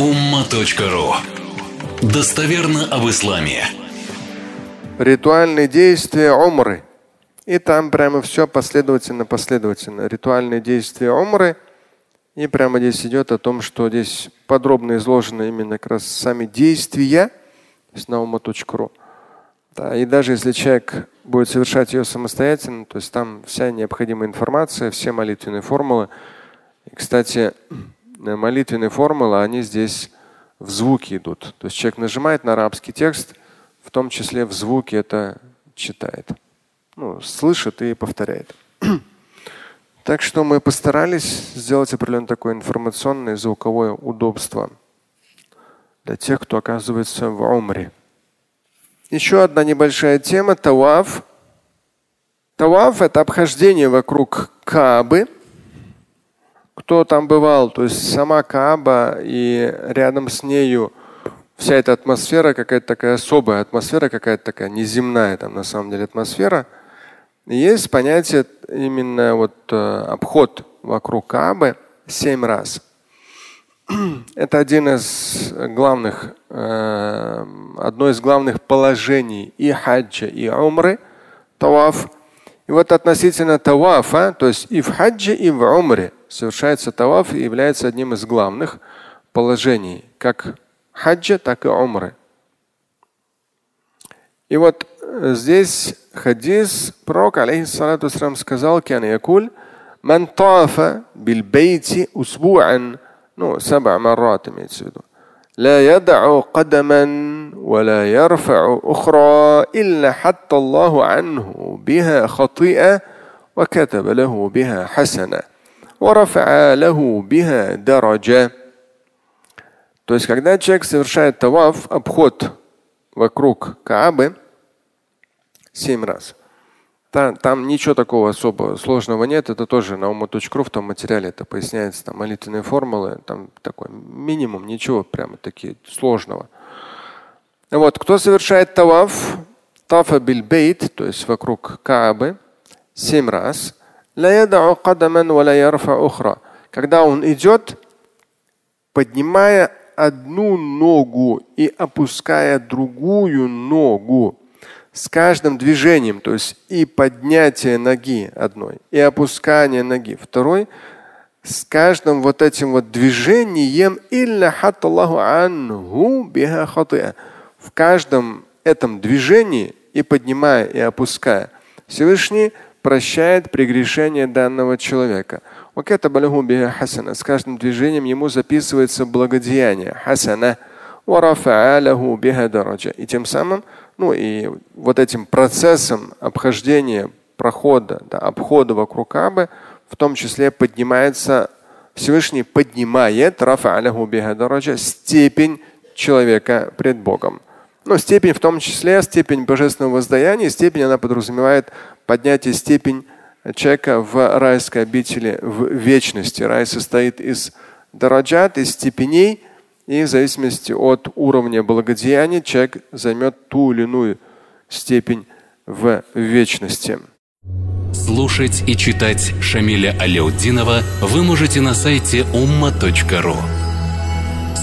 umma.ru Достоверно об исламе. Ритуальные действия умры. И там прямо все последовательно, последовательно. Ритуальные действия умры. И прямо здесь идет о том, что здесь подробно изложено именно как раз сами действия. На ума.ру. Да, и даже если человек будет совершать ее самостоятельно, то есть там вся необходимая информация, все молитвенные формулы. И, кстати, молитвенные формулы, они здесь в звуке идут. То есть человек нажимает на арабский текст, в том числе в звуке это читает. Ну, слышит и повторяет. Так что мы постарались сделать определенное такое информационное звуковое удобство для тех, кто оказывается в умре. Еще одна небольшая тема – таваф. Таваф – это обхождение вокруг Каабы. Кто там бывал, то есть сама Кааба и рядом с нею вся эта атмосфера, какая-то такая особая атмосфера, какая-то такая неземная там на самом деле атмосфера. Есть понятие именно вот э, обход вокруг Каабы семь раз. Это один из главных, э, одно из главных положений и хаджа, и умры, таваф. И вот относительно тавафа, то есть и в хаджи, и в умре совершается таваф и является одним из главных положений, как хаджа, так и умры. И вот э, здесь хадис пророк алейхиссалату сказал, кян якуль, ман тафа бил бейти усбу'ан ну, سبع مرات имеется в виду. لا يدع قدما ولا يرفع أخرى إلا حتى الله عنه بها خطيئة وكتب له بها حسنة ورفع له بها درجة То есть, когда человек совершает таваф, обход вокруг Каабы семь раз, там, там ничего такого особо сложного нет. Это тоже на ума.ру в том материале это поясняется. Там молитвенные формулы, там такой минимум, ничего прямо таки сложного. Вот, кто совершает таваф, тафа бильбейт, то есть вокруг Каабы, семь раз, когда он идет, поднимая одну ногу и опуская другую ногу, с каждым движением, то есть и поднятие ноги одной, и опускание ноги второй, с каждым вот этим вот движением в каждом этом движении и поднимая и опуская, Всевышний прощает прегрешение данного человека. С каждым движением ему записывается благодеяние. Хасана. И тем самым ну и вот этим процессом обхождения, прохода, да, обхода вокруг Кабы, в том числе поднимается, Всевышний поднимает степень человека пред Богом. Но степень в том числе, степень божественного воздаяния, степень она подразумевает поднятие степень человека в райской обители в вечности. Рай состоит из дораджат, из степеней, и в зависимости от уровня благодеяния человек займет ту или иную степень в вечности. Слушать и читать Шамиля Аляутдинова вы можете на сайте umma.ru.